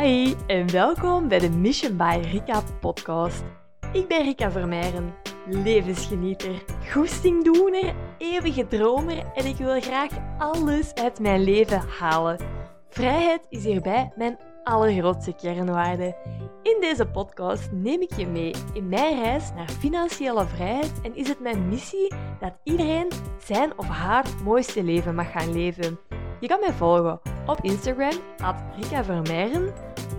Hi en welkom bij de Mission by Rika podcast. Ik ben Rika Vermeijren, levensgenieter, goestingdoener, eeuwige dromer en ik wil graag alles uit mijn leven halen. Vrijheid is hierbij mijn allergrootste kernwaarde. In deze podcast neem ik je mee in mijn reis naar financiële vrijheid en is het mijn missie dat iedereen zijn of haar mooiste leven mag gaan leven. Je kan mij volgen op Instagram, at Rika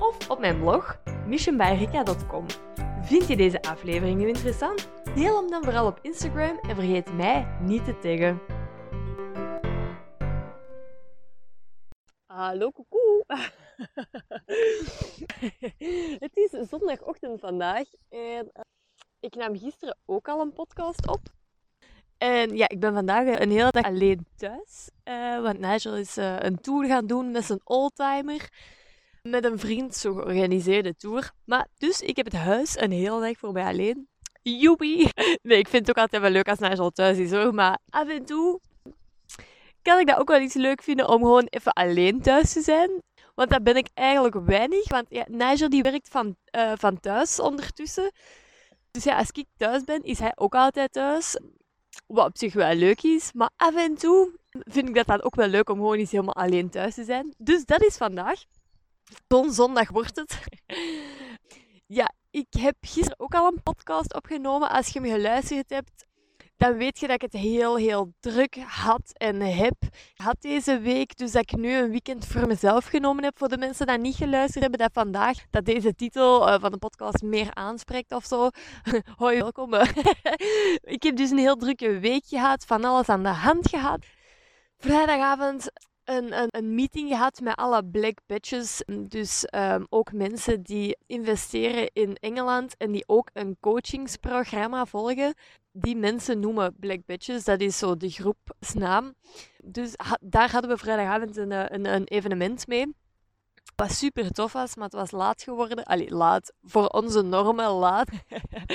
of op mijn blog, missionbyrika.com. Vind je deze aflevering nu interessant? Deel hem dan vooral op Instagram en vergeet mij niet te taggen. Hallo, koekoe. Het is zondagochtend vandaag en eh, ik nam gisteren ook al een podcast op. En ja, ik ben vandaag een hele dag alleen thuis. Uh, want Nigel is uh, een tour gaan doen met zijn oldtimer. Met een vriend, zo georganiseerde tour. Maar dus, ik heb het huis een hele dag voor mij alleen. Joepie! Nee, ik vind het ook altijd wel leuk als Nigel thuis is hoor. Maar af en toe kan ik dat ook wel iets leuk vinden om gewoon even alleen thuis te zijn. Want dat ben ik eigenlijk weinig. Want ja, Nigel die werkt van, uh, van thuis ondertussen. Dus ja, als ik thuis ben, is hij ook altijd thuis. Wat op zich wel leuk is. Maar af en toe vind ik dat dan ook wel leuk om gewoon eens helemaal alleen thuis te zijn. Dus dat is vandaag. Zo'n zondag wordt het. ja, ik heb gisteren ook al een podcast opgenomen. Als je me geluisterd hebt, dan weet je dat ik het heel, heel druk had en heb had deze week. Dus dat ik nu een weekend voor mezelf genomen heb. Voor de mensen die niet geluisterd hebben, dat vandaag dat deze titel uh, van de podcast meer aanspreekt of zo. Hoi, welkom. ik heb dus een heel drukke week gehad, van alles aan de hand gehad. Vrijdagavond een, een, een, meeting gehad met alle black badges. Dus um, ook mensen die investeren in Engeland en die ook een coachingsprogramma volgen. Die mensen noemen black badges. Dat is zo de groepsnaam. Dus ha daar hadden we vrijdagavond een, een, een evenement mee. Wat super tof was, maar het was laat geworden. Allee, laat. Voor onze normen laat.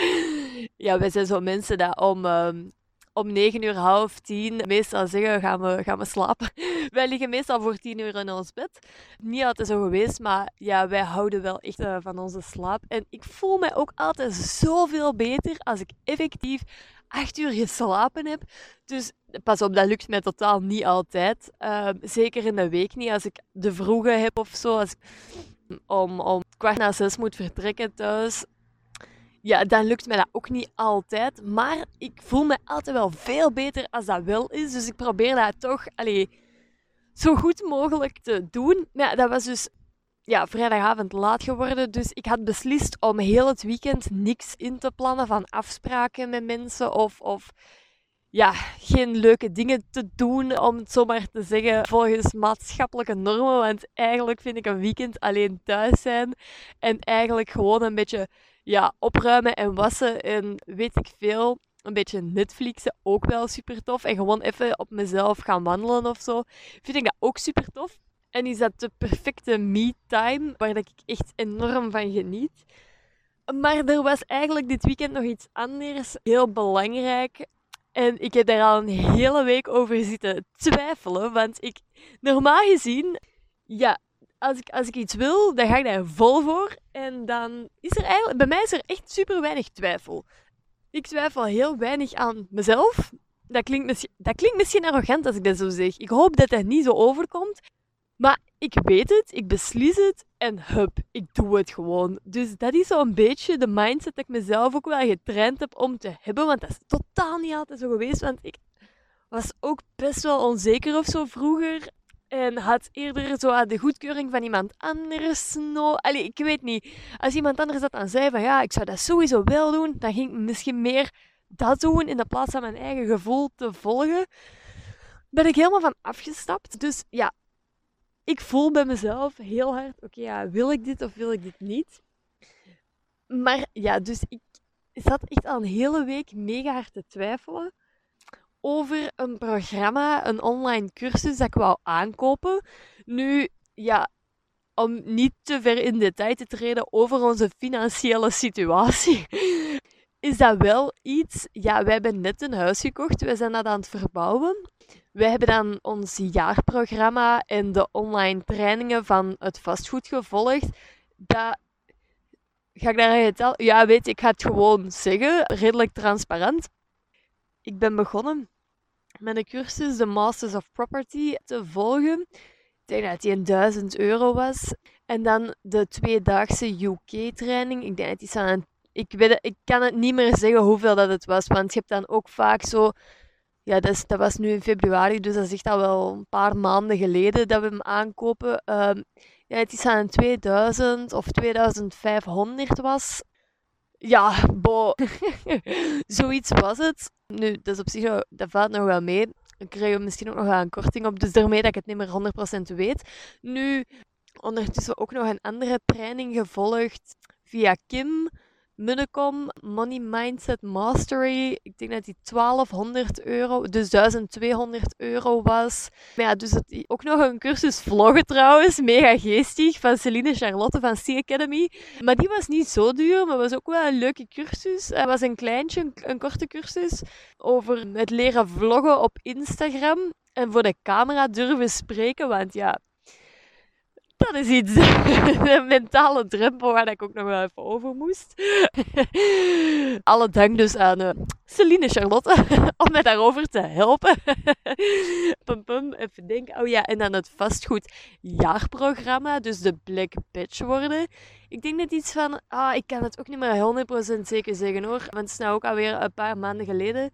ja, wij zijn zo mensen dat om... Um, om 9 uur, half tien, meestal zeggen gaan we, gaan we slapen. wij liggen meestal voor 10 uur in ons bed. Niet altijd zo geweest, maar ja, wij houden wel echt uh, van onze slaap. En ik voel mij ook altijd zoveel beter als ik effectief 8 uur geslapen heb. Dus pas op, dat lukt mij totaal niet altijd. Uh, zeker in de week niet. Als ik de vroege heb of zo, als ik om, om kwart na zes moet vertrekken thuis, ja, dan lukt mij dat ook niet altijd. Maar ik voel me altijd wel veel beter als dat wel is. Dus ik probeer dat toch allee, zo goed mogelijk te doen. Maar ja, dat was dus ja, vrijdagavond laat geworden. Dus ik had beslist om heel het weekend niks in te plannen van afspraken met mensen. Of, of ja, geen leuke dingen te doen, om het zo maar te zeggen, volgens maatschappelijke normen. Want eigenlijk vind ik een weekend alleen thuis zijn en eigenlijk gewoon een beetje ja, opruimen en wassen en weet ik veel. Een beetje Netflixen ook wel super tof. En gewoon even op mezelf gaan wandelen of zo. Vind ik dat ook super tof. En is dat de perfecte me-time, waar dat ik echt enorm van geniet. Maar er was eigenlijk dit weekend nog iets anders, heel belangrijk. En ik heb daar al een hele week over zitten twijfelen. Want ik, normaal gezien, ja, als ik, als ik iets wil, dan ga ik daar vol voor. En dan is er eigenlijk, bij mij is er echt super weinig twijfel. Ik twijfel heel weinig aan mezelf. Dat klinkt, misschien, dat klinkt misschien arrogant als ik dat zo zeg. Ik hoop dat dat niet zo overkomt. Maar ik weet het, ik beslis het en hup, ik doe het gewoon. Dus dat is zo'n beetje de mindset dat ik mezelf ook wel getraind heb om te hebben. Want dat is totaal niet altijd zo geweest. Want ik was ook best wel onzeker of zo vroeger. En had eerder zo de goedkeuring van iemand anders. No. Allee, ik weet niet. Als iemand anders dat dan zei van ja, ik zou dat sowieso wel doen, dan ging ik misschien meer dat doen in plaats van mijn eigen gevoel te volgen. Ben ik helemaal van afgestapt. Dus ja, ik voel bij mezelf heel hard, oké, ja, wil ik dit of wil ik dit niet? Maar ja, dus ik zat echt al een hele week mega hard te twijfelen over een programma, een online cursus dat ik wou aankopen. Nu, ja, om niet te ver in detail te treden over onze financiële situatie, is dat wel iets. Ja, wij hebben net een huis gekocht, wij zijn dat aan het verbouwen. Wij hebben dan ons jaarprogramma en de online trainingen van het vastgoed gevolgd. dat... Ga ik daar tellen? Ja, weet ik ga het gewoon zeggen. Redelijk transparant. Ik ben begonnen met een cursus, de Masters of Property, te volgen. Ik denk dat een 1000 euro was. En dan de tweedaagse UK-training. Ik denk dat die aan ik, weet ik kan het niet meer zeggen hoeveel dat het was. Want je hebt dan ook vaak zo ja, dat, is, dat was nu in februari, dus dat is echt al wel een paar maanden geleden dat we hem aankopen. Ja, het is aan 2000 of 2500 was. Ja, bo. Zoiets was het. Nu, is op zich, dat valt nog wel mee. Dan krijgen misschien ook nog wel een korting op. Dus daarmee dat ik het niet meer 100% weet. Nu, ondertussen ook nog een andere training gevolgd via Kim. Munnekom Money Mindset Mastery. Ik denk dat die 1200 euro, dus 1200 euro was. Maar ja, dus ook nog een cursus vloggen trouwens. Mega geestig. Van Celine Charlotte van C Academy. Maar die was niet zo duur, maar was ook wel een leuke cursus. Het was een kleintje, een, een korte cursus. Over het leren vloggen op Instagram. En voor de camera durven spreken. Want ja, dat is iets, een mentale drempel waar ik ook nog wel even over moest. Alle dank dus aan uh, Celine Charlotte om mij daarover te helpen. pum, pum, even denken. Oh ja, en dan het vastgoedjaarprogramma, dus de Black Badge worden. Ik denk net iets van, ah, ik kan het ook niet meer 100% zeker zeggen hoor, want het is nou ook alweer een paar maanden geleden.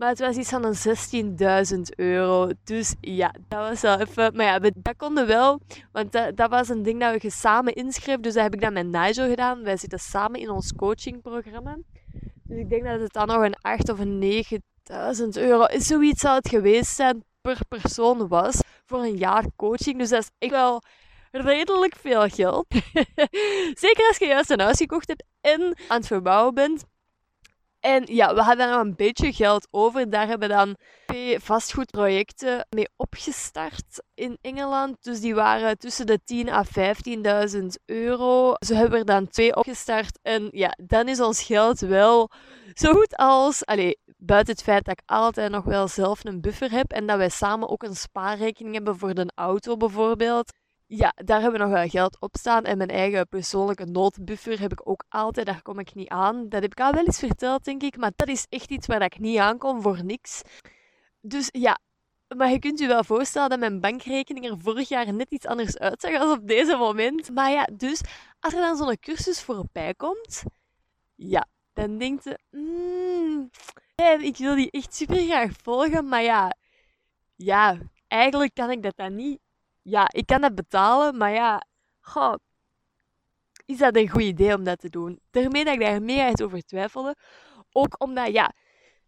Maar het was iets van een 16.000 euro. Dus ja, dat was wel even... Maar ja, dat konden wel. Want dat, dat was een ding dat we samen inschreven. Dus dat heb ik dan met Nigel gedaan. Wij zitten samen in ons coachingprogramma. Dus ik denk dat het dan nog een 8 of een 9.000 euro... Zoiets zou het geweest zijn per persoon was. Voor een jaar coaching. Dus dat is echt wel redelijk veel geld. Zeker als je juist een huis gekocht hebt en aan het verbouwen bent. En ja, we hadden nog een beetje geld over. Daar hebben we dan twee vastgoedprojecten mee opgestart in Engeland. Dus die waren tussen de 10.000 à 15.000 euro. Zo hebben er dan twee opgestart. En ja, dan is ons geld wel zo goed als... Allez, buiten het feit dat ik altijd nog wel zelf een buffer heb. En dat wij samen ook een spaarrekening hebben voor de auto bijvoorbeeld. Ja, daar hebben we nog wel geld op staan. En mijn eigen persoonlijke noodbuffer heb ik ook altijd. Daar kom ik niet aan. Dat heb ik al wel eens verteld, denk ik. Maar dat is echt iets waar ik niet aankom voor niks. Dus ja, maar je kunt je wel voorstellen dat mijn bankrekening er vorig jaar net iets anders uitzag als op deze moment. Maar ja, dus als er dan zo'n cursus voorbij komt, ja, dan denkt je, mm, ik wil die echt super graag volgen. Maar ja, ja, eigenlijk kan ik dat dan niet ja, ik kan dat betalen, maar ja, goh, is dat een goed idee om dat te doen? Daarmee dat ik daar meer over twijfelde. Ook omdat, ja,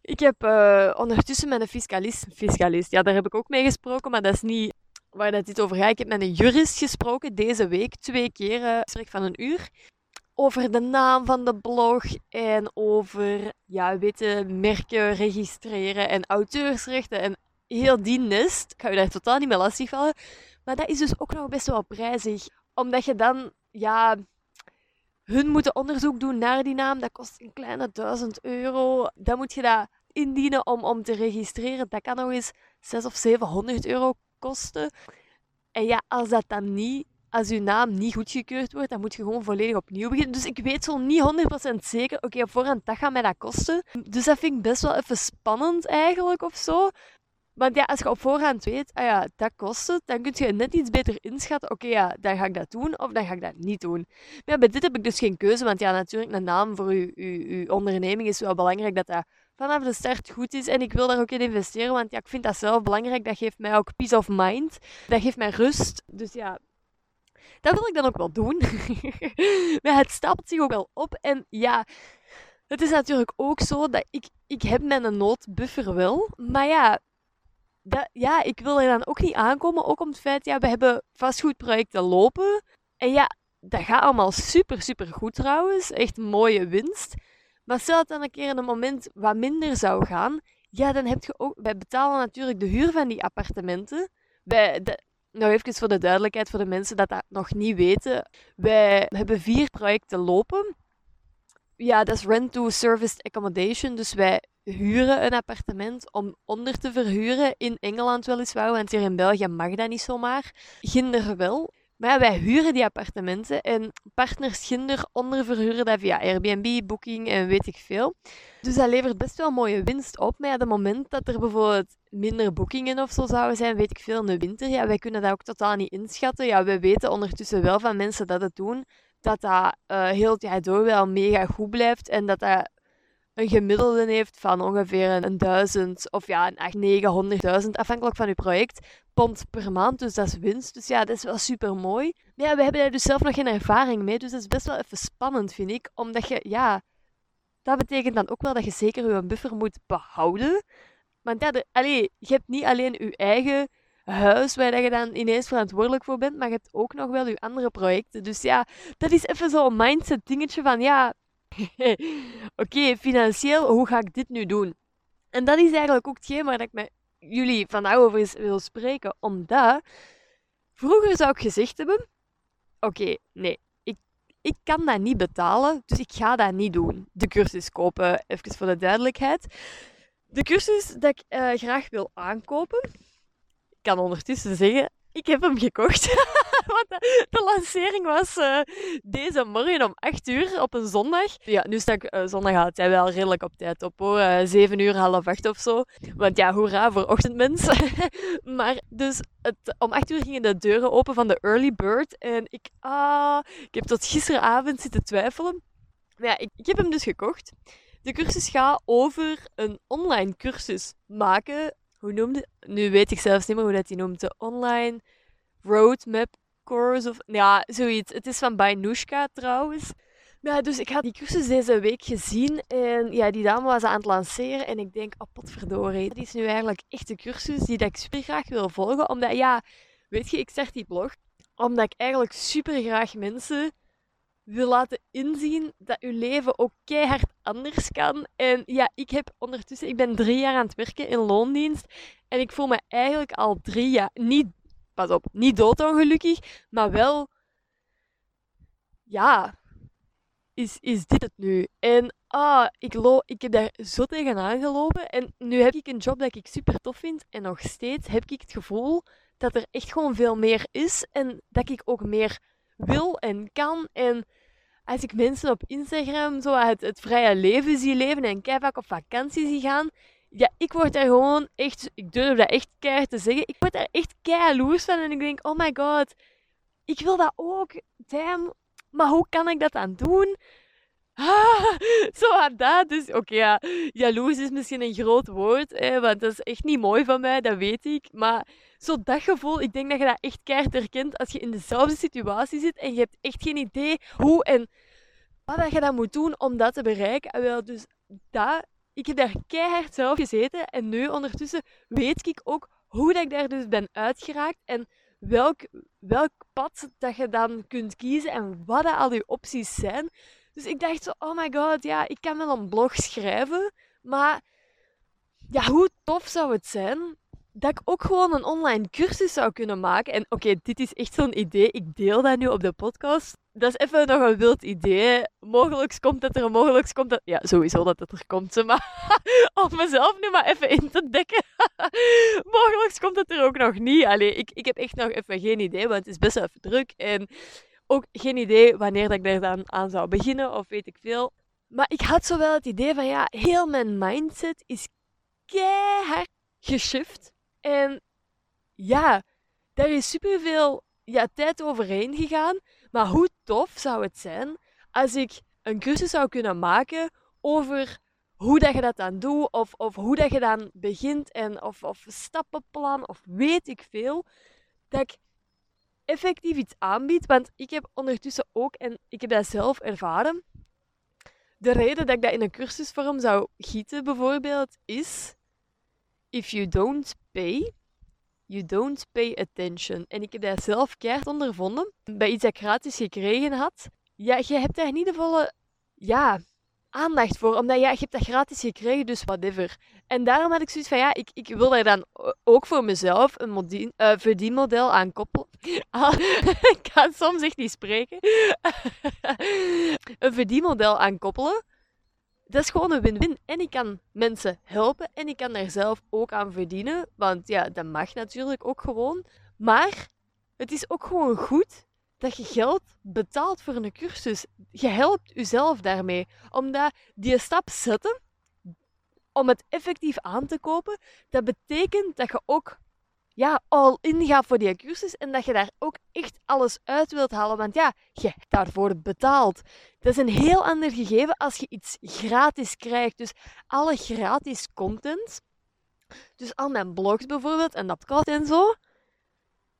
ik heb uh, ondertussen met een fiscalist, fiscalist, ja, daar heb ik ook mee gesproken, maar dat is niet waar dat dit over gaat. Ik heb met een jurist gesproken deze week, twee keer, uh, van een uur. Over de naam van de blog en over, ja, weten, merken registreren en auteursrechten en heel die nest. Ik ga je daar totaal niet mee lastigvallen. Maar dat is dus ook nog best wel prijzig. Omdat je dan, ja, hun moeten onderzoek doen naar die naam. Dat kost een kleine 1000 euro. Dan moet je dat indienen om, om te registreren. Dat kan nog eens 600 of 700 euro kosten. En ja, als dat dan niet, als je naam niet goedgekeurd wordt, dan moet je gewoon volledig opnieuw beginnen. Dus ik weet zo niet 100% zeker, oké, op voorhand, dat gaat mij dat kosten. Dus dat vind ik best wel even spannend eigenlijk of zo. Want ja, als je op voorhand weet, ah ja, dat kost het, dan kun je net iets beter inschatten. Oké, ja, dan ga ik dat doen of dan ga ik dat niet doen. Maar bij dit heb ik dus geen keuze, want ja, natuurlijk, een naam voor uw, uw, uw onderneming is wel belangrijk dat dat vanaf de start goed is. En ik wil daar ook in investeren, want ja, ik vind dat zelf belangrijk. Dat geeft mij ook peace of mind. Dat geeft mij rust. Dus ja, dat wil ik dan ook wel doen. maar het stapelt zich ook wel op. En ja, het is natuurlijk ook zo dat ik, ik heb mijn noodbuffer wel. Maar ja, dat, ja, ik wil er dan ook niet aankomen. Ook om het feit, ja, we hebben vastgoedprojecten lopen. En ja, dat gaat allemaal super, super goed trouwens. Echt mooie winst. Maar stel dat dan een keer in een moment wat minder zou gaan. Ja, dan heb je ook... Wij betalen natuurlijk de huur van die appartementen. Wij, de, nou, even voor de duidelijkheid voor de mensen dat dat nog niet weten. Wij hebben vier projecten lopen. Ja, dat is rent-to-serviced accommodation. Dus wij huren een appartement om onder te verhuren. In Engeland weliswaar, want hier in België mag dat niet zomaar. Ginder wel. Maar wij huren die appartementen en partners Ginder onderverhuren dat via Airbnb, Booking en weet ik veel. Dus dat levert best wel mooie winst op. Maar ja, het moment dat er bijvoorbeeld minder boekingen of zo zouden zijn, weet ik veel, in de winter, ja, wij kunnen dat ook totaal niet inschatten. Ja, we weten ondertussen wel van mensen dat het doen, dat dat uh, heel het door wel mega goed blijft en dat dat een gemiddelde heeft van ongeveer een duizend of ja, een 8, 900.000, afhankelijk van uw project, pond per maand. Dus dat is winst. Dus ja, dat is wel super mooi. Maar ja, we hebben daar dus zelf nog geen ervaring mee. Dus dat is best wel even spannend, vind ik. Omdat je, ja, dat betekent dan ook wel dat je zeker je buffer moet behouden. Want ja, allee, je hebt niet alleen je eigen huis waar je dan ineens verantwoordelijk voor bent, maar je hebt ook nog wel je andere projecten. Dus ja, dat is even zo'n mindset dingetje van ja, oké, financieel, hoe ga ik dit nu doen? En dat is eigenlijk ook hetgeen waar ik met jullie vandaag over wil spreken. Omdat vroeger zou ik gezegd hebben: Oké, nee, ik, ik kan dat niet betalen, dus ik ga dat niet doen. De cursus kopen, even voor de duidelijkheid. De cursus dat ik uh, graag wil aankopen, ik kan ondertussen zeggen, ik heb hem gekocht. Want de, de, lancering was uh, deze morgen om 8 uur op een zondag. Ja, nu sta ik uh, zondag altijd wel redelijk op tijd op hoor. Uh, 7 uur, half 8 of zo. Want ja, hoera voor ochtendmensen. maar dus het, om 8 uur gingen de deuren open van de early bird. En ik, ah, ik heb tot gisteravond zitten twijfelen. Maar ja, ik, ik heb hem dus gekocht. De cursus gaat over een online cursus maken hoe noemde Nu weet ik zelfs niet meer hoe dat die noemt. De online roadmap course of... Ja, zoiets. Het is van Bainushka trouwens. Ja, dus ik had die cursus deze week gezien en ja, die dame was aan het lanceren en ik denk, oh potverdorie, dat is nu eigenlijk echt de cursus die ik super graag wil volgen. Omdat, ja, weet je, ik start die blog omdat ik eigenlijk super graag mensen wil laten inzien dat uw leven ook keihard anders kan. En ja, ik heb ondertussen, ik ben drie jaar aan het werken in loondienst. En ik voel me eigenlijk al drie jaar, niet, pas op, niet doodongelukkig, maar wel, ja, is, is dit het nu? En ah, ik, ik heb daar zo tegenaan gelopen. En nu heb ik een job dat ik super tof vind. En nog steeds heb ik het gevoel dat er echt gewoon veel meer is. En dat ik ook meer wil en kan. En als ik mensen op Instagram zo het, het vrije leven zie leven en keihard op vakantie zie gaan, ja, ik word daar gewoon echt, ik durf dat echt keihard te zeggen, ik word daar echt keihard van en ik denk, oh my god, ik wil dat ook, damn, maar hoe kan ik dat dan doen? Ah, zo aan dat. Dus oké, ja, jaloers is misschien een groot woord, hè, want dat is echt niet mooi van mij, dat weet ik. Maar zo dat gevoel, ik denk dat je dat echt keihard herkent als je in dezelfde situatie zit en je hebt echt geen idee hoe en wat je dan moet doen om dat te bereiken. En wel, dus dat, ik heb daar keihard zelf gezeten en nu ondertussen weet ik ook hoe dat ik daar dus ben uitgeraakt en welk, welk pad dat je dan kunt kiezen en wat dat al je opties zijn. Dus ik dacht zo, oh my god, ja, ik kan wel een blog schrijven, maar ja, hoe tof zou het zijn dat ik ook gewoon een online cursus zou kunnen maken. En oké, dit is echt zo'n idee. Ik deel dat nu op de podcast. Dat is even nog een wild idee. Mogelijk komt het er, mogelijk komt het... Ja, sowieso dat het er komt, maar om mezelf nu maar even in te dekken. mogelijk komt het er ook nog niet. Allee, ik, ik heb echt nog even geen idee, want het is best wel even druk. En ook geen idee wanneer dat ik daar dan aan zou beginnen, of weet ik veel. Maar ik had zo wel het idee van, ja, heel mijn mindset is keihard geshift en ja, daar is superveel ja, tijd overheen gegaan. Maar hoe tof zou het zijn als ik een cursus zou kunnen maken over hoe dat je dat dan doet, of, of hoe dat je dan begint, en of, of stappenplan, of weet ik veel. Dat ik effectief iets aanbied, want ik heb ondertussen ook, en ik heb dat zelf ervaren, de reden dat ik dat in een cursusvorm zou gieten bijvoorbeeld, is if you don't pay, you don't pay attention. En ik heb dat zelf keihard ondervonden bij iets dat ik gratis gekregen had. Ja, je hebt daar niet de volle ja, aandacht voor, omdat ja, je hebt dat gratis gekregen, dus whatever. En daarom had ik zoiets van, ja, ik, ik wil daar dan ook voor mezelf een modien, uh, verdienmodel aan koppelen. Ah, ik kan soms echt niet spreken. een verdienmodel aan koppelen dat is gewoon een win-win. En ik kan mensen helpen en ik kan daar zelf ook aan verdienen. Want ja, dat mag natuurlijk ook gewoon. Maar het is ook gewoon goed dat je geld betaalt voor een cursus. Je helpt jezelf daarmee. Omdat die stap zetten om het effectief aan te kopen, dat betekent dat je ook ja, al in gaat voor die cursus en dat je daar ook echt alles uit wilt halen. Want ja, je hebt daarvoor betaald. Dat is een heel ander gegeven als je iets gratis krijgt. Dus alle gratis content, dus al mijn blogs bijvoorbeeld en dat en zo,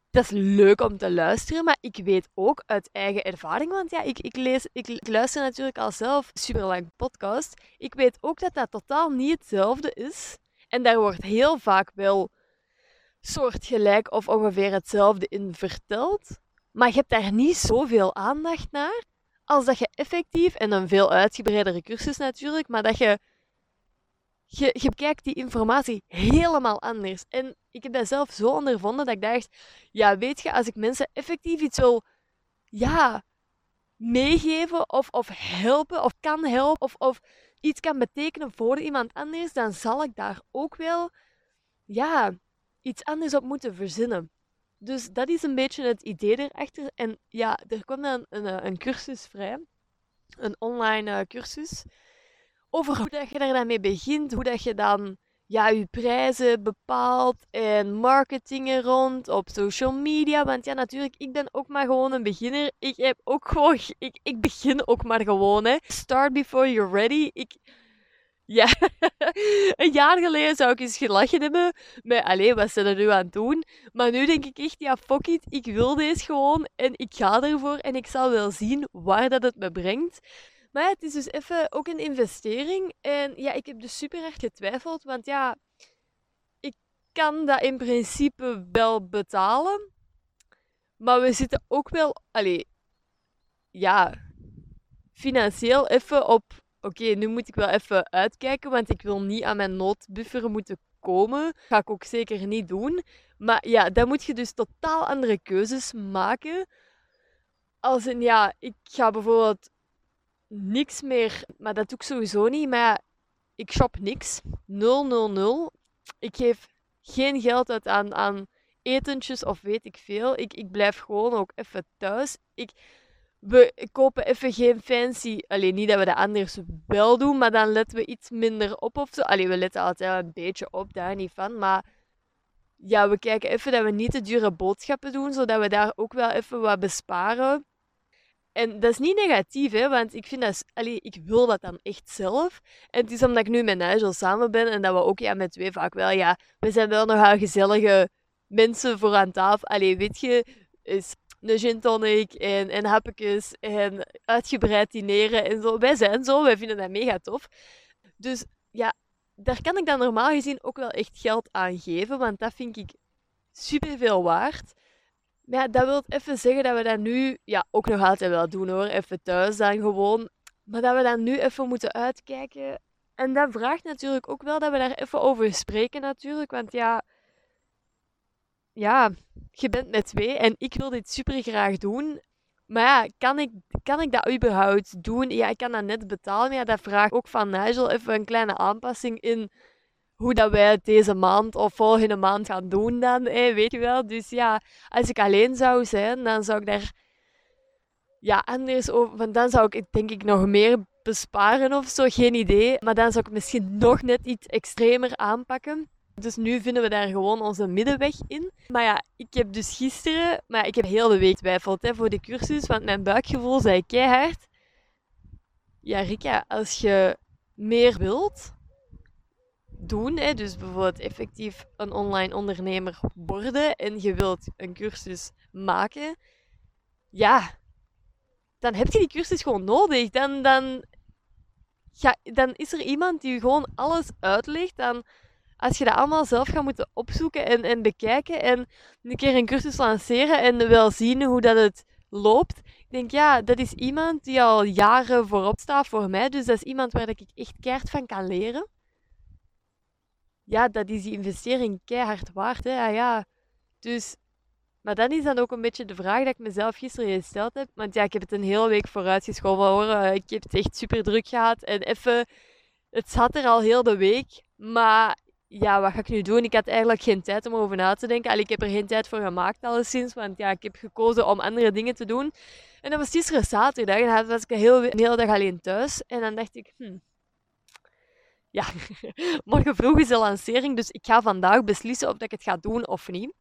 dat is leuk om te luisteren, maar ik weet ook uit eigen ervaring, want ja, ik, ik, lees, ik luister natuurlijk al zelf super lang podcast. Ik weet ook dat dat totaal niet hetzelfde is. En daar wordt heel vaak wel soortgelijk of ongeveer hetzelfde in verteld. Maar je hebt daar niet zoveel aandacht naar als dat je effectief, en een veel uitgebreidere cursus natuurlijk, maar dat je je, je die informatie helemaal anders. En ik heb dat zelf zo ondervonden dat ik dacht, ja, weet je, als ik mensen effectief iets wil, ja, meegeven of, of helpen of kan helpen of, of iets kan betekenen voor iemand anders, dan zal ik daar ook wel, ja, iets anders op moeten verzinnen. Dus dat is een beetje het idee erachter. En ja, er kwam dan een, een cursus vrij, een online uh, cursus over hoe dat je daar dan mee begint, hoe dat je dan ja, je prijzen bepaalt en marketingen rond op social media. Want ja, natuurlijk, ik ben ook maar gewoon een beginner. Ik heb ook gewoon, ik, ik begin ook maar gewoon, hè. Start before you're ready. Ik, ja, een jaar geleden zou ik eens gelachen hebben met, alleen wat ze er nu aan doen? Maar nu denk ik echt, ja, fuck it, ik wil deze gewoon en ik ga ervoor en ik zal wel zien waar dat het me brengt. Maar het is dus even ook een investering. En ja, ik heb dus super erg getwijfeld. Want ja, ik kan dat in principe wel betalen. Maar we zitten ook wel, allee, ja, financieel even op. Oké, nu moet ik wel even uitkijken, want ik wil niet aan mijn noodbuffer moeten komen. Ga ik ook zeker niet doen. Maar ja, dan moet je dus totaal andere keuzes maken. Als een ja, ik ga bijvoorbeeld niks meer. Maar dat doe ik sowieso niet. Maar ik shop niks. 000. Ik geef geen geld uit aan, aan etentjes of weet ik veel. Ik, ik blijf gewoon ook even thuis. Ik, we kopen even geen fancy. Alleen niet dat we dat anders wel doen, maar dan letten we iets minder op of zo. Alleen we letten altijd een beetje op, daar niet van. Maar ja, we kijken even dat we niet te dure boodschappen doen, zodat we daar ook wel even wat besparen. En dat is niet negatief, hè, want ik vind dat, allee, ik wil dat dan echt zelf. En het is omdat ik nu met Nigel samen ben en dat we ook ja, met twee vaak wel, ja, we zijn wel nogal gezellige mensen voor aan tafel. Allee, weet je, is een gin tonic en, en hapjes en uitgebreid dineren en zo. Wij zijn zo, wij vinden dat mega tof. Dus ja, daar kan ik dan normaal gezien ook wel echt geld aan geven, want dat vind ik super veel waard. Maar ja, dat wil even zeggen dat we dat nu ja, ook nog altijd wel doen hoor. Even thuis dan gewoon. Maar dat we dat nu even moeten uitkijken. En dat vraagt natuurlijk ook wel dat we daar even over spreken natuurlijk. Want ja, ja, je bent met twee en ik wil dit super graag doen. Maar ja, kan ik, kan ik dat überhaupt doen? Ja, ik kan dat net betalen. Maar ja, dat vraagt ook van Nigel even een kleine aanpassing in hoe dat wij het deze maand of volgende maand gaan doen dan, weet je wel. Dus ja, als ik alleen zou zijn, dan zou ik daar ja, anders over... Want dan zou ik denk ik nog meer besparen of zo, geen idee. Maar dan zou ik misschien nog net iets extremer aanpakken. Dus nu vinden we daar gewoon onze middenweg in. Maar ja, ik heb dus gisteren... Maar ik heb heel de week twijfeld hè, voor de cursus, want mijn buikgevoel zei keihard... Ja, Rika, als je meer wilt, doen, hè, dus bijvoorbeeld effectief een online ondernemer worden en je wilt een cursus maken, ja, dan heb je die cursus gewoon nodig. Dan, dan, ja, dan is er iemand die je gewoon alles uitlegt. Dan, als je dat allemaal zelf gaat moeten opzoeken en, en bekijken en een keer een cursus lanceren en wel zien hoe dat het loopt. Ik denk, ja, dat is iemand die al jaren voorop staat voor mij. Dus dat is iemand waar ik echt keihard van kan leren ja, dat is die investering keihard waard. Hè? Ja, ja. Dus, maar dan is dan ook een beetje de vraag dat ik mezelf gisteren gesteld heb. Want ja, ik heb het een hele week vooruitgeschoven hoor. Eh, ik heb het echt super druk gehad. En even, het zat er al heel de week. Maar ja, wat ga ik nu doen? Ik had eigenlijk geen tijd om erover na te denken. Allee, ik heb er geen tijd voor gemaakt alleszins, want ja, ik heb gekozen om andere dingen te doen. En dat was gisteren zaterdag en dan was ik een, hele dag alleen thuis. En dan dacht ik, hm, ja, morgen vroeg is de lancering, dus ik ga vandaag beslissen of dat ik het ga doen of niet.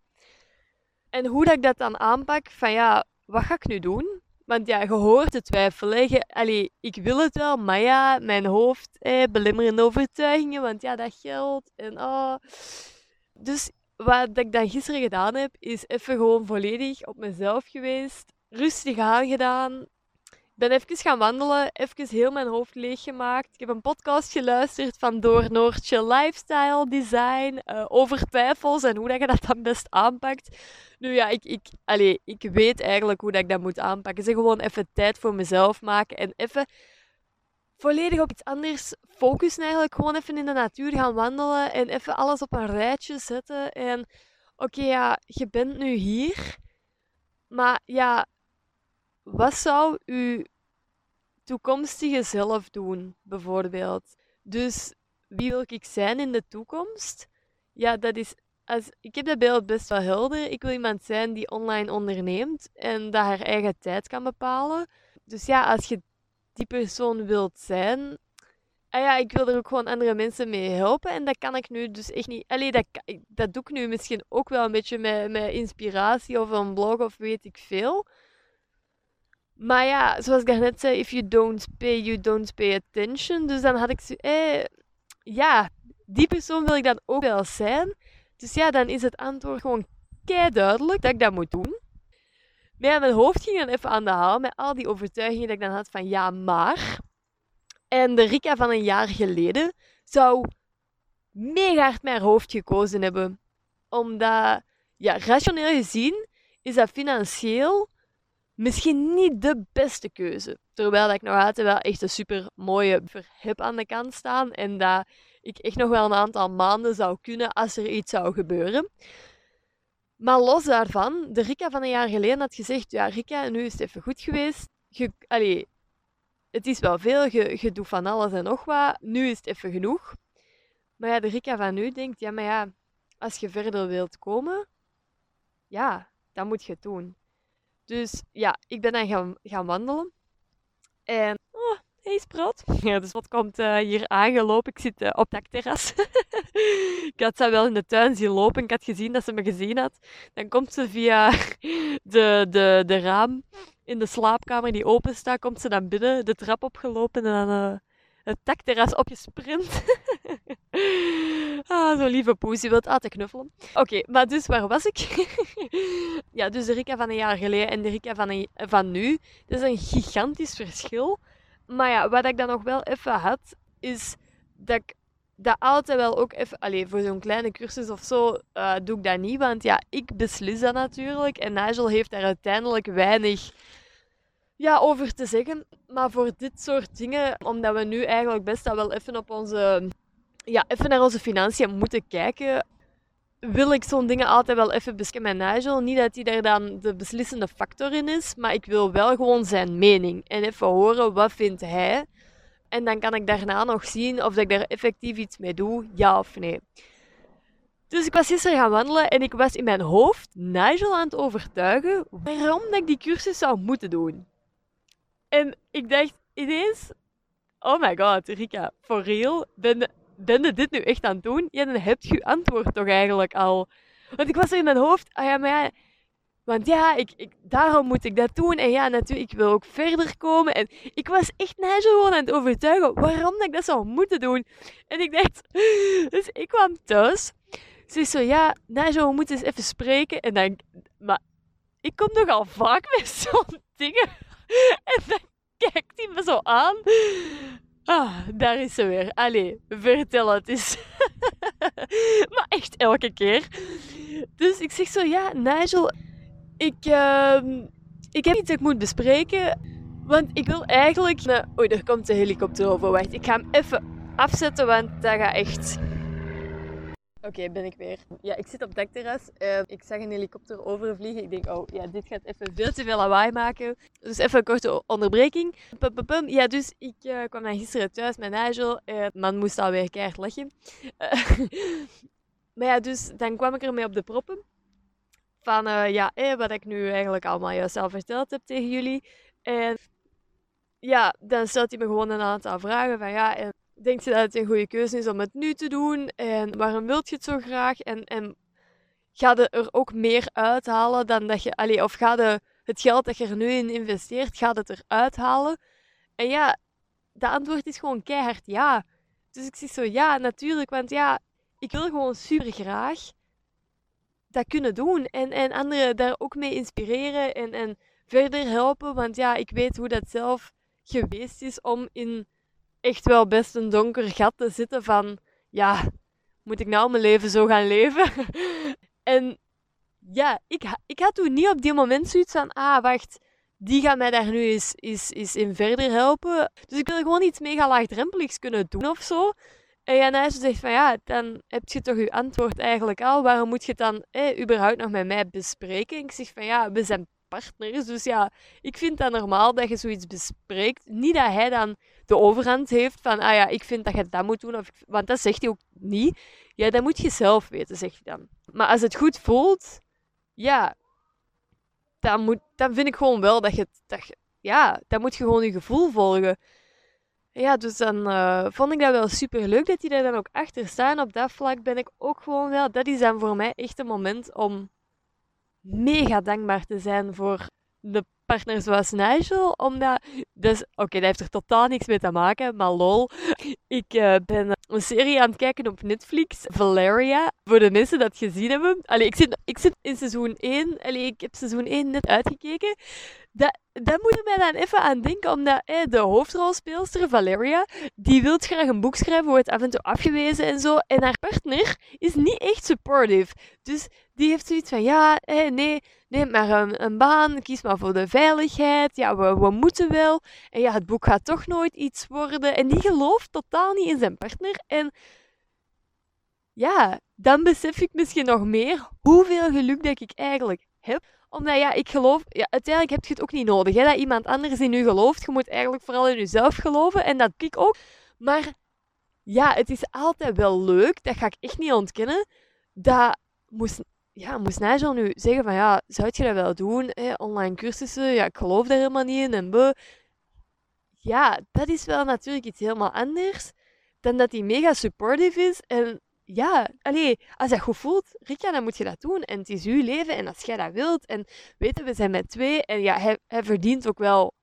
En hoe dat ik dat dan aanpak, van ja, wat ga ik nu doen? Want ja, je hoort te twijfelen. Je, allee, ik wil het wel, maar ja, mijn hoofd, eh, belemmerende overtuigingen, want ja, dat geldt. En oh. Dus wat ik dan gisteren gedaan heb, is even gewoon volledig op mezelf geweest. Rustig aangedaan ben even gaan wandelen, even heel mijn hoofd leeggemaakt. Ik heb een podcast geluisterd van Door Noortje Lifestyle Design uh, over twijfels en hoe dat je dat dan best aanpakt. Nu ja, ik, ik, allez, ik weet eigenlijk hoe dat ik dat moet aanpakken. Zeg gewoon even tijd voor mezelf maken en even volledig op iets anders focussen eigenlijk. Gewoon even in de natuur gaan wandelen en even alles op een rijtje zetten. En oké, ja, je bent nu hier. Maar ja, wat zou uw toekomstige zelf doen, bijvoorbeeld? Dus wie wil ik zijn in de toekomst? Ja, dat is. Als, ik heb dat beeld best wel helder. Ik wil iemand zijn die online onderneemt en dat haar eigen tijd kan bepalen. Dus ja, als je die persoon wilt zijn, ah ja, ik wil er ook gewoon andere mensen mee helpen. En dat kan ik nu dus echt niet. Allee, dat, dat doe ik nu misschien ook wel een beetje met, met inspiratie of een blog of weet ik veel. Maar ja, zoals ik daarnet zei, if you don't pay, you don't pay attention. Dus dan had ik zo, eh, ja, die persoon wil ik dan ook wel zijn. Dus ja, dan is het antwoord gewoon kei duidelijk dat ik dat moet doen. Maar ja, mijn hoofd ging dan even aan de haal met al die overtuigingen dat ik dan had van ja, maar. En de Rika van een jaar geleden zou mega hard mijn hoofd gekozen hebben. Omdat, ja, rationeel gezien is dat financieel misschien niet de beste keuze. Terwijl ik nog altijd wel echt een super mooie verhip aan de kant staan. En dat ik echt nog wel een aantal maanden zou kunnen als er iets zou gebeuren. Maar los daarvan, de Rika van een jaar geleden had gezegd: Ja, Rika, nu is het even goed geweest. Allee, het is wel veel, je, je doet van alles en nog wat. Nu is het even genoeg. Maar ja, de Rika van nu denkt: Ja, maar ja, als je verder wilt komen, ja, dan moet je het doen. Dus ja, ik ben dan gaan, gaan wandelen. En, oh, hey Sprout. Ja, dus wat komt uh, hier aangelopen? Ik zit uh, op dat terras. ik had ze wel in de tuin zien lopen. Ik had gezien dat ze me gezien had. Dan komt ze via de, de, de raam in de slaapkamer die open staat, komt ze dan binnen, de trap opgelopen en dan uh, het dakterras opgesprint. ah, zo lieve poes, je wilt altijd knuffelen. Oké, maar dus waar was ik? ja, dus de Rika van een jaar geleden en de Rika van, van nu. Dat is een gigantisch verschil. Maar ja, wat ik dan nog wel even had, is dat ik dat altijd wel ook even... Allee, voor zo'n kleine cursus of zo uh, doe ik dat niet. Want ja, ik beslis dat natuurlijk. En Nigel heeft daar uiteindelijk weinig ja, over te zeggen. Maar voor dit soort dingen, omdat we nu eigenlijk best wel even op onze... Ja, even naar onze financiën moeten kijken, wil ik zo'n dingen altijd wel even beschermen met Nigel. Niet dat hij daar dan de beslissende factor in is, maar ik wil wel gewoon zijn mening. En even horen, wat vindt hij? En dan kan ik daarna nog zien of ik daar effectief iets mee doe, ja of nee. Dus ik was gisteren gaan wandelen en ik was in mijn hoofd Nigel aan het overtuigen waarom dat ik die cursus zou moeten doen. En ik dacht ineens, oh my god, Rika, for real? Ben, ben je dit nu echt aan het doen? Ja, dan heb je antwoord toch eigenlijk al. Want ik was zo in mijn hoofd, ah ja, maar ja, want ja, ik, ik, daarom moet ik dat doen. En ja, natuurlijk, ik wil ook verder komen. En ik was echt gewoon aan het overtuigen waarom ik dat zou moeten doen. En ik dacht, dus ik kwam thuis. Ze is zo, ja, we moeten eens even spreken. En dan, maar ik kom nogal vaak met zo'n dingen. En dan kijkt hij me zo aan. Ah, daar is ze weer. Allee, vertel het eens. maar echt elke keer. Dus ik zeg zo, ja, Nigel, ik, uh, ik heb iets dat ik moet bespreken. Want ik wil eigenlijk... Oei, er komt de helikopter over. Wacht, ik ga hem even afzetten, want dat gaat echt... Oké, ben ik weer. Ja, ik zit op dekterras. Uh, ik zag een helikopter overvliegen. Ik denk, oh ja, dit gaat even veel te veel lawaai maken. Dus even een korte onderbreking. Pum, pum, Ja, dus ik uh, kwam dan gisteren thuis met Nigel. Uh, man moest alweer keihard lachen. maar ja, dus dan kwam ik ermee op de proppen. Van ja, eh, wat ik nu eigenlijk allemaal juist al verteld heb tegen jullie. En ja, dan stelt hij me gewoon een aantal vragen van ja, en denkt je dat het een goede keuze is om het nu te doen? En waarom wilt je het zo graag? En, en ga er ook meer uithalen dan dat je... Of ga het geld dat je er nu in investeert, gaat het eruit halen? En ja, de antwoord is gewoon keihard ja. Dus ik zeg zo, ja, natuurlijk. Want ja, ik wil gewoon super graag dat kunnen doen. En, en anderen daar ook mee inspireren en, en verder helpen. Want ja, ik weet hoe dat zelf geweest is om in echt wel best een donker gat te zitten van, ja, moet ik nou mijn leven zo gaan leven? en ja, ik, ik had toen niet op die moment zoiets van, ah, wacht, die gaat mij daar nu eens, eens, eens in verder helpen. Dus ik wil gewoon iets mega laagdrempeligs kunnen doen of zo. En hij zegt van ja, dan heb je toch je antwoord eigenlijk al. Waarom moet je het dan überhaupt nog met mij bespreken? ik zeg van ja, we zijn partners. Dus ja, ik vind dat normaal dat je zoiets bespreekt. Niet dat hij dan de overhand heeft van, ah ja, ik vind dat je dat moet doen. Of, want dat zegt hij ook niet. Ja, dat moet je zelf weten, zegt hij dan. Maar als het goed voelt, ja, dan, moet, dan vind ik gewoon wel dat je, dat je, ja, dan moet je gewoon je gevoel volgen. Ja, dus dan uh, vond ik dat wel super leuk dat die daar dan ook achter staan. Op dat vlak ben ik ook gewoon wel, dat is dan voor mij echt een moment om mega dankbaar te zijn voor de partner zoals Nigel. Omdat, dus, oké, dat heeft er totaal niks mee te maken, maar lol. Ik uh, ben een serie aan het kijken op Netflix, Valeria. Voor de mensen dat gezien hebben. Allee, ik zit, ik zit in seizoen 1. Allee, ik heb seizoen 1 net uitgekeken. Dat, dat moet je mij dan even aan denken, omdat de hoofdrolspeelster Valeria, die wil graag een boek schrijven, wordt af en toe afgewezen en zo. En haar partner is niet echt supportive. Dus die heeft zoiets van, ja, eh, nee, neem maar een, een, baan, kies maar voor de veiligheid. Ja, we, we moeten wel. En ja, het boek gaat toch nooit iets worden. En die gelooft totaal niet in zijn partner. En ja, dan besef ik misschien nog meer hoeveel geluk dat ik eigenlijk heb omdat ja, ik geloof, ja, uiteindelijk heb je het ook niet nodig. Hè, dat iemand anders in u gelooft. Je moet eigenlijk vooral in jezelf geloven. En dat doe ik ook. Maar ja, het is altijd wel leuk. Dat ga ik echt niet ontkennen. Dat moest, ja, moest Nigel nu zeggen van ja, zou je dat wel doen? Hè? Online cursussen, ja, ik geloof daar helemaal niet in. En be. Ja, dat is wel natuurlijk iets helemaal anders dan dat hij mega supportive is. En ja, allee, als je dat goed voelt, Rika, dan moet je dat doen. En het is uw leven en als jij dat wilt. En weten, we zijn met twee. En ja, hij, hij verdient ook wel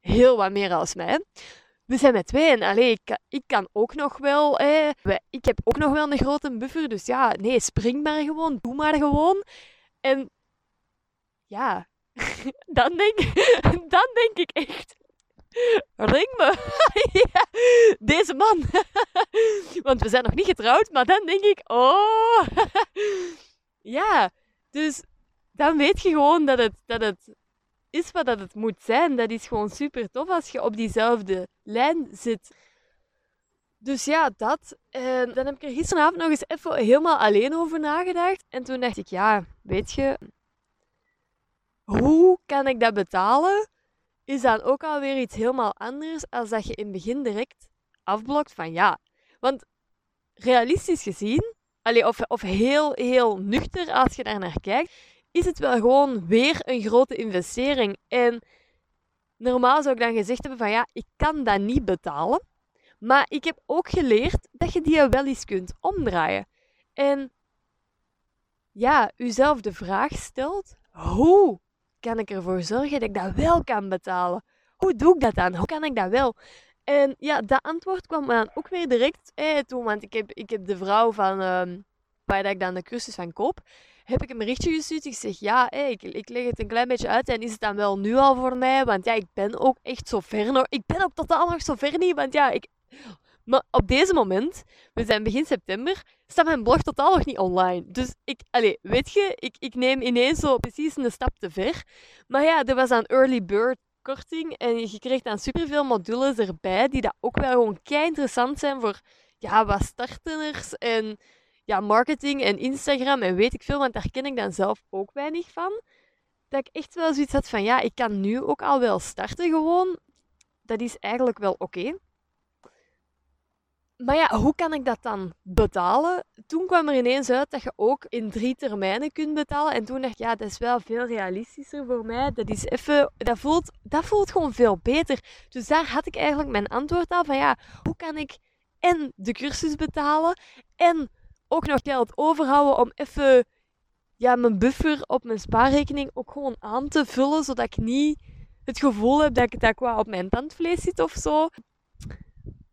heel wat meer als mij. We zijn met twee en allee, ik, ik kan ook nog wel. Ik heb ook nog wel een grote buffer. Dus ja, nee, spring maar gewoon. Doe maar gewoon. En ja, dan denk, dan denk ik echt Ring me. ja, deze man. Want we zijn nog niet getrouwd, maar dan denk ik, oh. ja, dus dan weet je gewoon dat het, dat het is wat dat het moet zijn. Dat is gewoon super tof als je op diezelfde lijn zit. Dus ja, dat. En dan heb ik er gisteravond nog eens even helemaal alleen over nagedacht. En toen dacht ik, ja, weet je, hoe kan ik dat betalen? Is dan ook alweer iets helemaal anders als dat je in het begin direct afblokt van ja. Want realistisch gezien, of, of heel, heel nuchter als je daar naar kijkt, is het wel gewoon weer een grote investering. En normaal zou ik dan gezegd hebben van ja, ik kan dat niet betalen. Maar ik heb ook geleerd dat je die wel eens kunt omdraaien. En ja, uzelf de vraag stelt, hoe kan ik ervoor zorgen dat ik dat wel kan betalen? Hoe doe ik dat dan? Hoe kan ik dat wel? En ja, dat antwoord kwam dan ook weer direct eh, toen, want ik heb, ik heb de vrouw van uh, waar ik dan de cursus van koop, heb ik een berichtje gestuurd. Ik zeg, ja, eh, ik, ik leg het een klein beetje uit en is het dan wel nu al voor mij? Want ja, ik ben ook echt zo ver nog. Ik ben ook totaal nog zo ver niet, want ja, ik... Maar op deze moment, we zijn begin september, staat mijn blog totaal nog niet online. Dus ik, allez, weet je, ik, ik neem ineens zo precies een stap te ver. Maar ja, er was een early bird korting en je kreeg dan superveel modules erbij die dat ook wel gewoon kei interessant zijn voor ja, wat starters en ja, marketing en Instagram en weet ik veel, want daar ken ik dan zelf ook weinig van. Dat ik echt wel zoiets had van, ja, ik kan nu ook al wel starten gewoon. Dat is eigenlijk wel oké. Maar ja, hoe kan ik dat dan betalen? Toen kwam er ineens uit dat je ook in drie termijnen kunt betalen. En toen dacht ik, ja, dat is wel veel realistischer voor mij. Dat is even, dat voelt, dat voelt gewoon veel beter. Dus daar had ik eigenlijk mijn antwoord al van, ja, hoe kan ik en de cursus betalen en ook nog geld overhouden om even ja, mijn buffer op mijn spaarrekening ook gewoon aan te vullen, zodat ik niet het gevoel heb dat ik dat qua op mijn tandvlees zit of zo.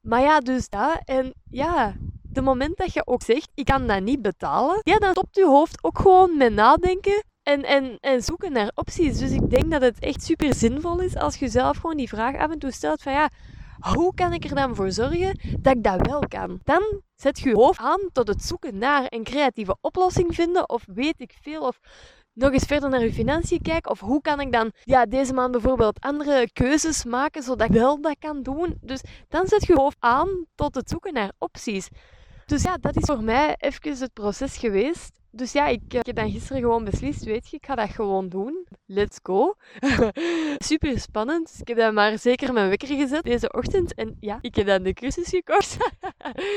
Maar ja, dus dat. En ja, de moment dat je ook zegt, ik kan dat niet betalen, ja, dan stopt je hoofd ook gewoon met nadenken en, en, en zoeken naar opties. Dus ik denk dat het echt super zinvol is als je zelf gewoon die vraag af en toe stelt van ja, hoe kan ik er dan voor zorgen dat ik dat wel kan? Dan zet je je hoofd aan tot het zoeken naar een creatieve oplossing vinden of weet ik veel of nog eens verder naar je financiën kijken? Of hoe kan ik dan ja, deze maand bijvoorbeeld andere keuzes maken zodat ik wel dat kan doen? Dus dan zet je hoofd aan tot het zoeken naar opties. Dus ja, dat is voor mij even het proces geweest. Dus ja, ik, ik, heb dan gisteren gewoon beslist, weet je, ik ga dat gewoon doen. Let's go. Super spannend. Ik heb dan maar zeker mijn wekker gezet deze ochtend. En ja, ik heb dan de cursus gekocht.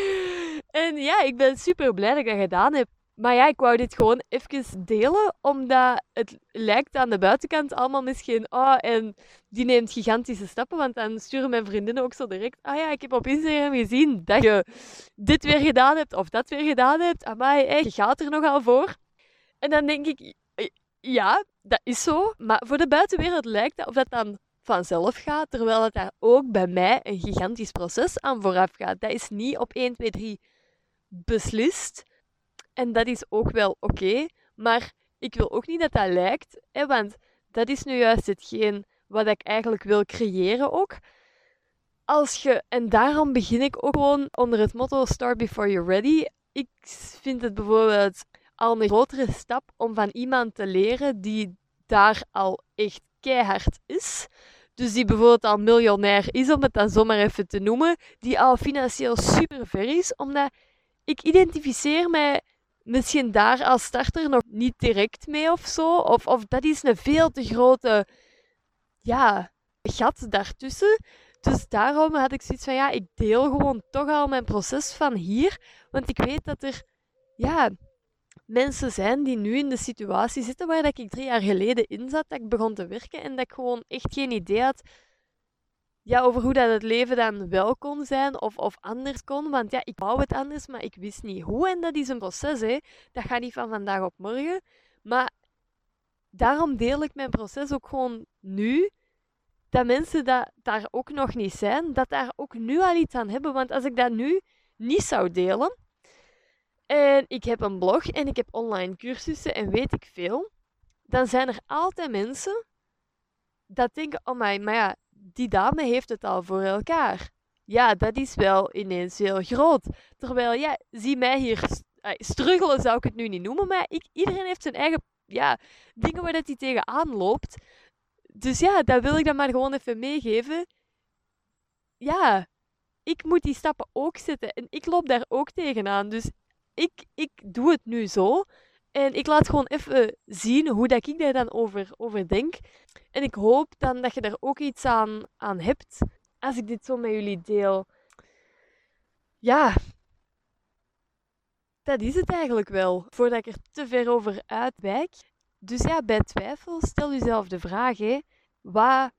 en ja, ik ben super blij dat ik dat gedaan heb. Maar ja, ik wou dit gewoon even delen, omdat het lijkt aan de buitenkant allemaal misschien, oh, en die neemt gigantische stappen, want dan sturen mijn vriendinnen ook zo direct, ah ja, ik heb op Instagram gezien dat je dit weer gedaan hebt, of dat weer gedaan hebt, amai, echt, je gaat er nogal voor. En dan denk ik, ja, dat is zo, maar voor de buitenwereld lijkt dat of dat dan vanzelf gaat, terwijl het daar ook bij mij een gigantisch proces aan vooraf gaat. Dat is niet op 1, 2, 3 beslist. En dat is ook wel oké. maar ik wil ook niet dat dat lijkt. Want dat is nu juist hetgeen wat ik eigenlijk wil creëren ook. Als je, en daarom begin ik ook gewoon onder het motto Start Before You're Ready. Ik vind het bijvoorbeeld al een grotere stap om van iemand te leren die daar al echt keihard is. Dus die bijvoorbeeld al miljonair is, om het dan zomaar even te noemen. Die al financieel super ver is. Omdat ik identificeer mij misschien daar als starter nog niet direct mee of zo. Of, of dat is een veel te grote ja, gat daartussen. Dus daarom had ik zoiets van, ja, ik deel gewoon toch al mijn proces van hier. Want ik weet dat er, ja, mensen zijn die nu in de situatie zitten waar dat ik drie jaar geleden in zat, dat ik begon te werken en dat ik gewoon echt geen idee had ja, over hoe dat het leven dan wel kon zijn of, of anders kon. Want ja, ik wou het anders, maar ik wist niet hoe. En dat is een proces, hè. Dat gaat niet van vandaag op morgen. Maar daarom deel ik mijn proces ook gewoon nu. Dat mensen dat daar ook nog niet zijn, dat daar ook nu al iets aan hebben. Want als ik dat nu niet zou delen, en ik heb een blog en ik heb online cursussen en weet ik veel, dan zijn er altijd mensen dat denken, oh my, maar ja, die dame heeft het al voor elkaar. Ja, dat is wel ineens heel groot. Terwijl, ja, zie mij hier struggelen zou ik het nu niet noemen, maar ik, iedereen heeft zijn eigen ja, dingen waar dat hij tegenaan loopt. Dus ja, dat wil ik dan maar gewoon even meegeven. Ja, ik moet die stappen ook zetten en ik loop daar ook tegenaan. Dus ik, ik doe het nu zo. En ik laat gewoon even zien hoe dat ik daar dan over, over denk. En ik hoop dan dat je daar ook iets aan, aan hebt als ik dit zo met jullie deel. Ja, dat is het eigenlijk wel. Voordat ik er te ver over uitwijk. Dus ja, bij twijfel stel jezelf de vraag: hé, wat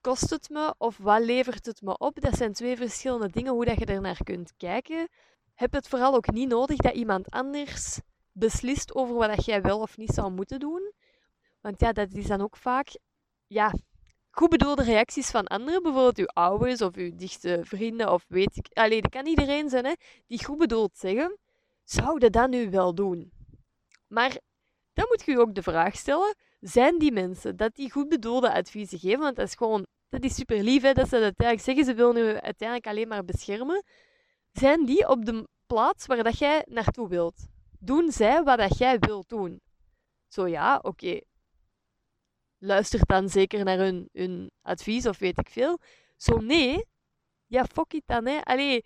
kost het me of wat levert het me op? Dat zijn twee verschillende dingen hoe dat je er naar kunt kijken. Heb het vooral ook niet nodig dat iemand anders beslist over wat jij wel of niet zou moeten doen. Want ja, dat is dan ook vaak ja, goed bedoelde reacties van anderen, bijvoorbeeld uw ouders of uw dichte vrienden of weet ik. Alleen, dat kan iedereen zijn hè, die goed bedoeld zeggen: zou je dat nu wel doen? Maar dan moet je je ook de vraag stellen: zijn die mensen dat die goed bedoelde adviezen geven? Want dat is gewoon, dat is super lief hè, dat ze dat uiteindelijk zeggen. Ze willen nu uiteindelijk alleen maar beschermen. Zijn die op de plaats waar dat jij naartoe wilt? Doen zij wat dat jij wilt doen? Zo ja, oké. Luister dan zeker naar hun, hun advies of weet ik veel. Zo nee, ja, fuck it dan. Hè. Allee,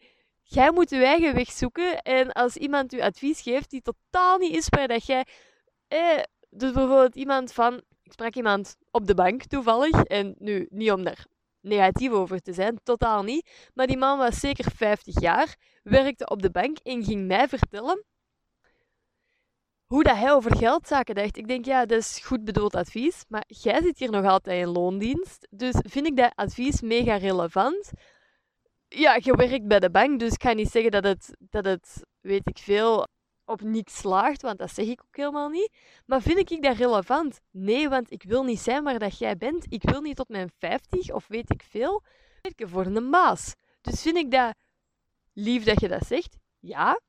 Jij moet je eigen weg zoeken. En als iemand je advies geeft die totaal niet is waar dat jij... Eh, dus bijvoorbeeld iemand van... Ik sprak iemand op de bank toevallig. En nu, niet om daar negatief over te zijn, totaal niet. Maar die man was zeker 50 jaar, werkte op de bank en ging mij vertellen hoe dat hij over geldzaken dacht. Ik denk, ja, dat is goed bedoeld advies, maar jij zit hier nog altijd in loondienst. Dus vind ik dat advies mega relevant. Ja, je werkt bij de bank, dus ik ga niet zeggen dat het, dat het weet ik veel, op niks slaagt, want dat zeg ik ook helemaal niet. Maar vind ik dat relevant? Nee, want ik wil niet zijn waar dat jij bent. Ik wil niet tot mijn 50 of weet ik veel werken voor een baas. Dus vind ik dat lief dat je dat zegt? Ja.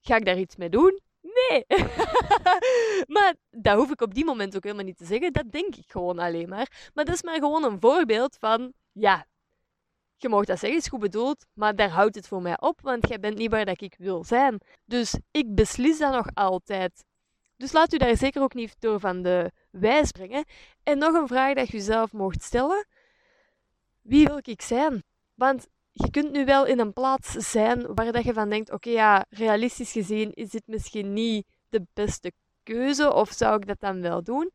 Ga ik daar iets mee doen? Nee. maar dat hoef ik op die moment ook helemaal niet te zeggen. Dat denk ik gewoon alleen maar. Maar dat is maar gewoon een voorbeeld van, ja, je mag dat zeggen, is goed bedoeld, maar daar houdt het voor mij op, want jij bent niet waar dat ik wil zijn. Dus ik beslis dat nog altijd. Dus laat u daar zeker ook niet door van de wijs brengen. En nog een vraag dat je zelf mocht stellen. Wie wil ik zijn? Want je kunt nu wel in een plaats zijn waar dat je van denkt, oké ja, realistisch gezien is dit misschien niet de beste keuze of zou ik dat dan wel doen?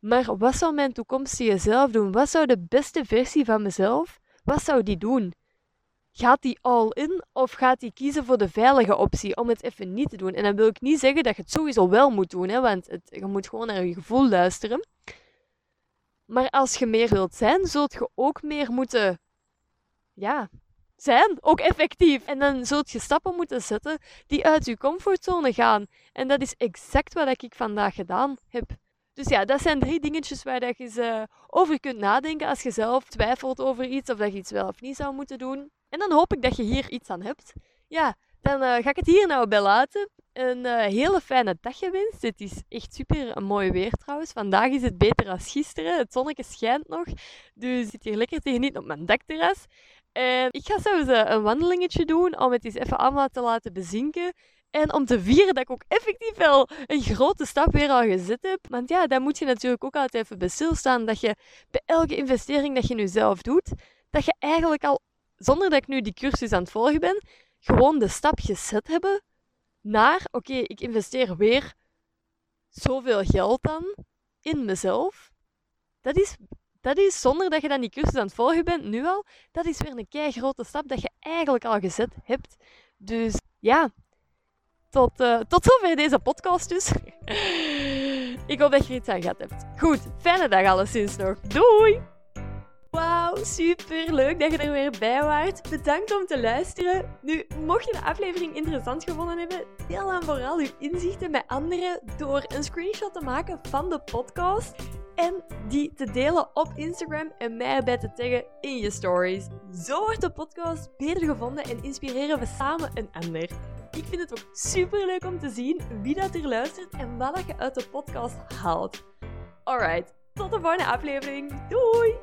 Maar wat zou mijn toekomstige zelf doen? Wat zou de beste versie van mezelf wat zou die doen? Gaat die all in of gaat die kiezen voor de veilige optie om het even niet te doen? En dan wil ik niet zeggen dat je het sowieso wel moet doen, hè, want het, je moet gewoon naar je gevoel luisteren. Maar als je meer wilt zijn, zult je ook meer moeten, ja, zijn, ook effectief. En dan zult je stappen moeten zetten die uit je comfortzone gaan. En dat is exact wat ik vandaag gedaan heb. Dus ja, dat zijn drie dingetjes waar je eens over kunt nadenken als je zelf twijfelt over iets of dat je iets wel of niet zou moeten doen. En dan hoop ik dat je hier iets aan hebt. Ja, dan uh, ga ik het hier nou bij laten. Een uh, hele fijne dag gewenst. Het is echt super mooi weer trouwens. Vandaag is het beter dan gisteren. Het zonnetje schijnt nog. Dus zit hier lekker te genieten op mijn dakterras. En ik ga zelfs een wandelingetje doen om het eens even allemaal te laten bezinken. En om te vieren dat ik ook effectief wel een grote stap weer al gezet heb. Want ja, daar moet je natuurlijk ook altijd even bij stilstaan. Dat je bij elke investering dat je nu zelf doet, dat je eigenlijk al, zonder dat ik nu die cursus aan het volgen ben, gewoon de stap gezet hebben naar, oké, ik investeer weer zoveel geld dan in mezelf. Dat is, dat is, zonder dat je dan die cursus aan het volgen bent, nu al, dat is weer een kei grote stap dat je eigenlijk al gezet hebt. Dus ja, tot, uh, tot zover deze podcast dus. Ik hoop dat je iets aan gehad hebt. Goed, fijne dag alleszins nog. Doei! Wauw, super leuk dat je er weer bij waart. Bedankt om te luisteren. Nu, mocht je de aflevering interessant gevonden hebben, deel dan vooral uw inzichten met anderen door een screenshot te maken van de podcast en die te delen op Instagram en mij erbij te taggen in je stories. Zo wordt de podcast beter gevonden en inspireren we samen een ander. Ik vind het ook super leuk om te zien wie dat er luistert en wat je uit de podcast haalt. Alright, tot de volgende aflevering. Doei!